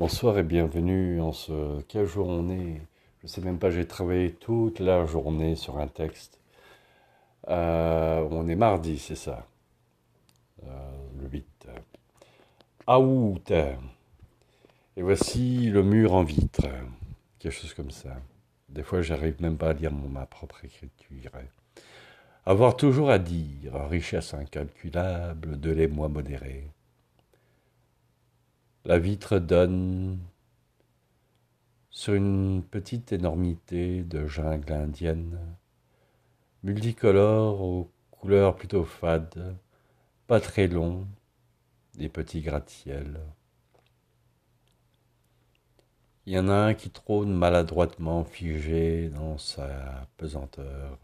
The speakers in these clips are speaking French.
Bonsoir et bienvenue en ce quel jour on est? Je sais même pas, j'ai travaillé toute la journée sur un texte. Euh, on est mardi, c'est ça? Euh, le 8. Août. Et voici le mur en vitre. Quelque chose comme ça. Des fois, j'arrive même pas à lire ma propre écriture. Avoir toujours à dire, richesse incalculable, de l'émoi modéré. La vitre donne sur une petite énormité de jungle indienne, multicolore aux couleurs plutôt fades, pas très longs, des petits gratte-ciels. Il y en a un qui trône maladroitement figé dans sa pesanteur.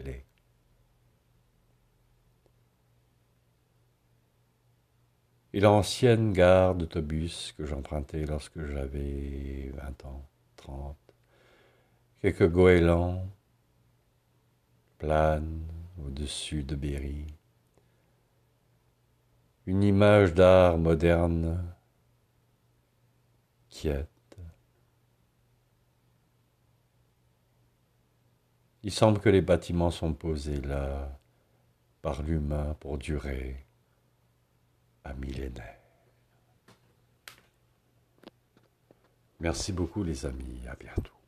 Les et l'ancienne gare d'autobus que j'empruntais lorsque j'avais vingt ans, trente. Quelques goélands planent au-dessus de Berry. Une image d'art moderne, quiète. Il semble que les bâtiments sont posés là par l'humain pour durer un millénaire. Merci beaucoup les amis, à bientôt.